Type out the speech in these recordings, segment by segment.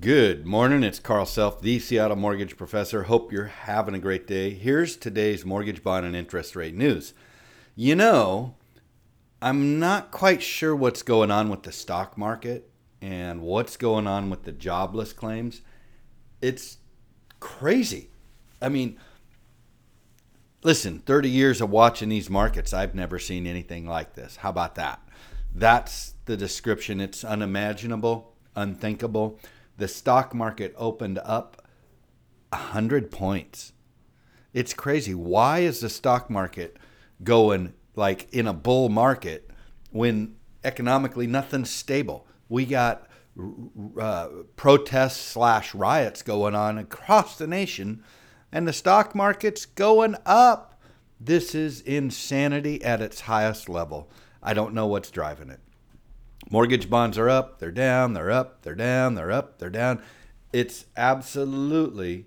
Good morning. It's Carl Self, the Seattle mortgage professor. Hope you're having a great day. Here's today's mortgage bond and interest rate news. You know, I'm not quite sure what's going on with the stock market and what's going on with the jobless claims. It's crazy. I mean, listen, 30 years of watching these markets, I've never seen anything like this. How about that? That's the description. It's unimaginable, unthinkable the stock market opened up 100 points. It's crazy. Why is the stock market going like in a bull market when economically nothing's stable? We got uh, protests slash riots going on across the nation, and the stock market's going up. This is insanity at its highest level. I don't know what's driving it. Mortgage bonds are up, they're down, they're up, they're down, they're up, they're down. It's absolutely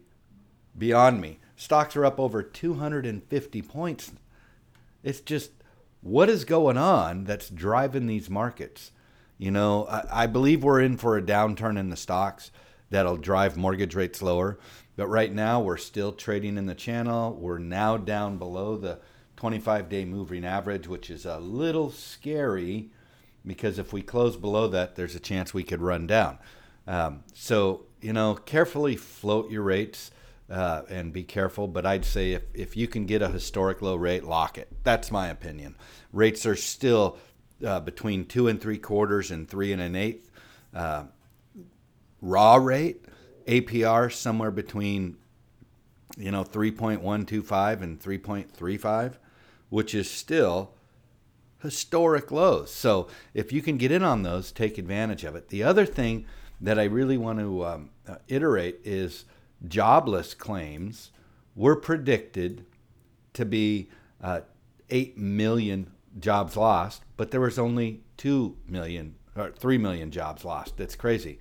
beyond me. Stocks are up over 250 points. It's just what is going on that's driving these markets? You know, I, I, believe we're in for a downturn in the stocks that'll drive mortgage rates lower. But right now, we're still trading in the channel. We're now down below the 25 day moving average, which is a little scary because if we close below that, there's a chance we could run down. Um, so, you know, carefully float your rates uh, and be careful. But I'd say if, if you can get a historic low rate, lock it. That's my opinion. Rates are still uh, between two and three quarters and three and an eighth. Uh, raw rate, APR somewhere between, you know, 3.125 and 3.35, which is still historic lows. So if you can get in on those, take advantage of it. The other thing that I really want to um, uh, iterate is jobless claims were predicted to be uh, 8 million jobs lost, but there was only 2 million or 3 million jobs lost. That's crazy.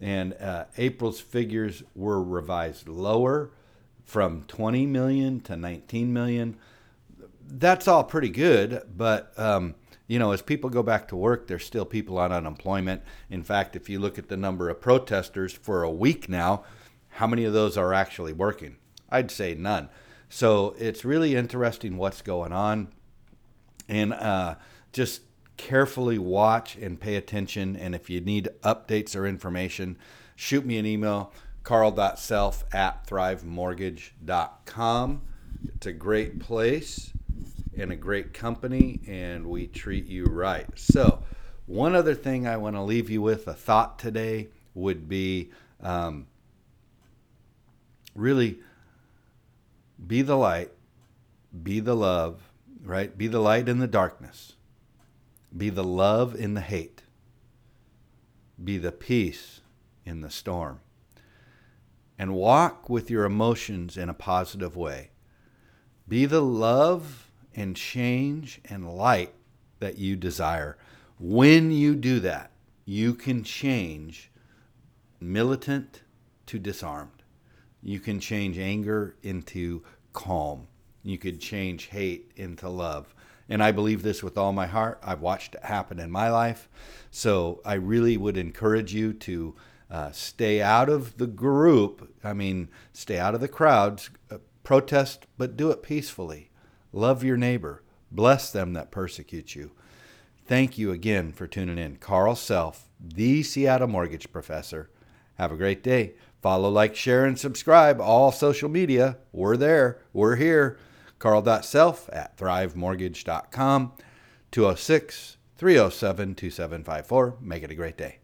And uh, April's figures were revised lower from 20 million to 19 million that's all pretty good, but um, you know, as people go back to work, there's still people on unemployment. In fact, if you look at the number of protesters for a week now, how many of those are actually working? I'd say none. So it's really interesting what's going on, and uh, just carefully watch and pay attention. And if you need updates or information, shoot me an email, carl.self at thrivemortgage.com. It's a great place and a great company, and we treat you right. So, one other thing I want to leave you with a thought today would be um, really be the light, be the love, right? Be the light in the darkness, be the love in the hate, be the peace in the storm, and walk with your emotions in a positive way. Be the love and change and light that you desire. When you do that, you can change militant to disarmed. You can change anger into calm. You could change hate into love. And I believe this with all my heart. I've watched it happen in my life. So I really would encourage you to uh, stay out of the group. I mean, stay out of the crowds, uh, protest, but do it peacefully. Love your neighbor. Bless them that persecute you. Thank you again for tuning in. Carl Self, the Seattle Mortgage Professor. Have a great day. Follow, like, share, and subscribe. All social media. We're there. We're here. Carl.self at thrivemortgage.com. 206 307 2754. Make it a great day.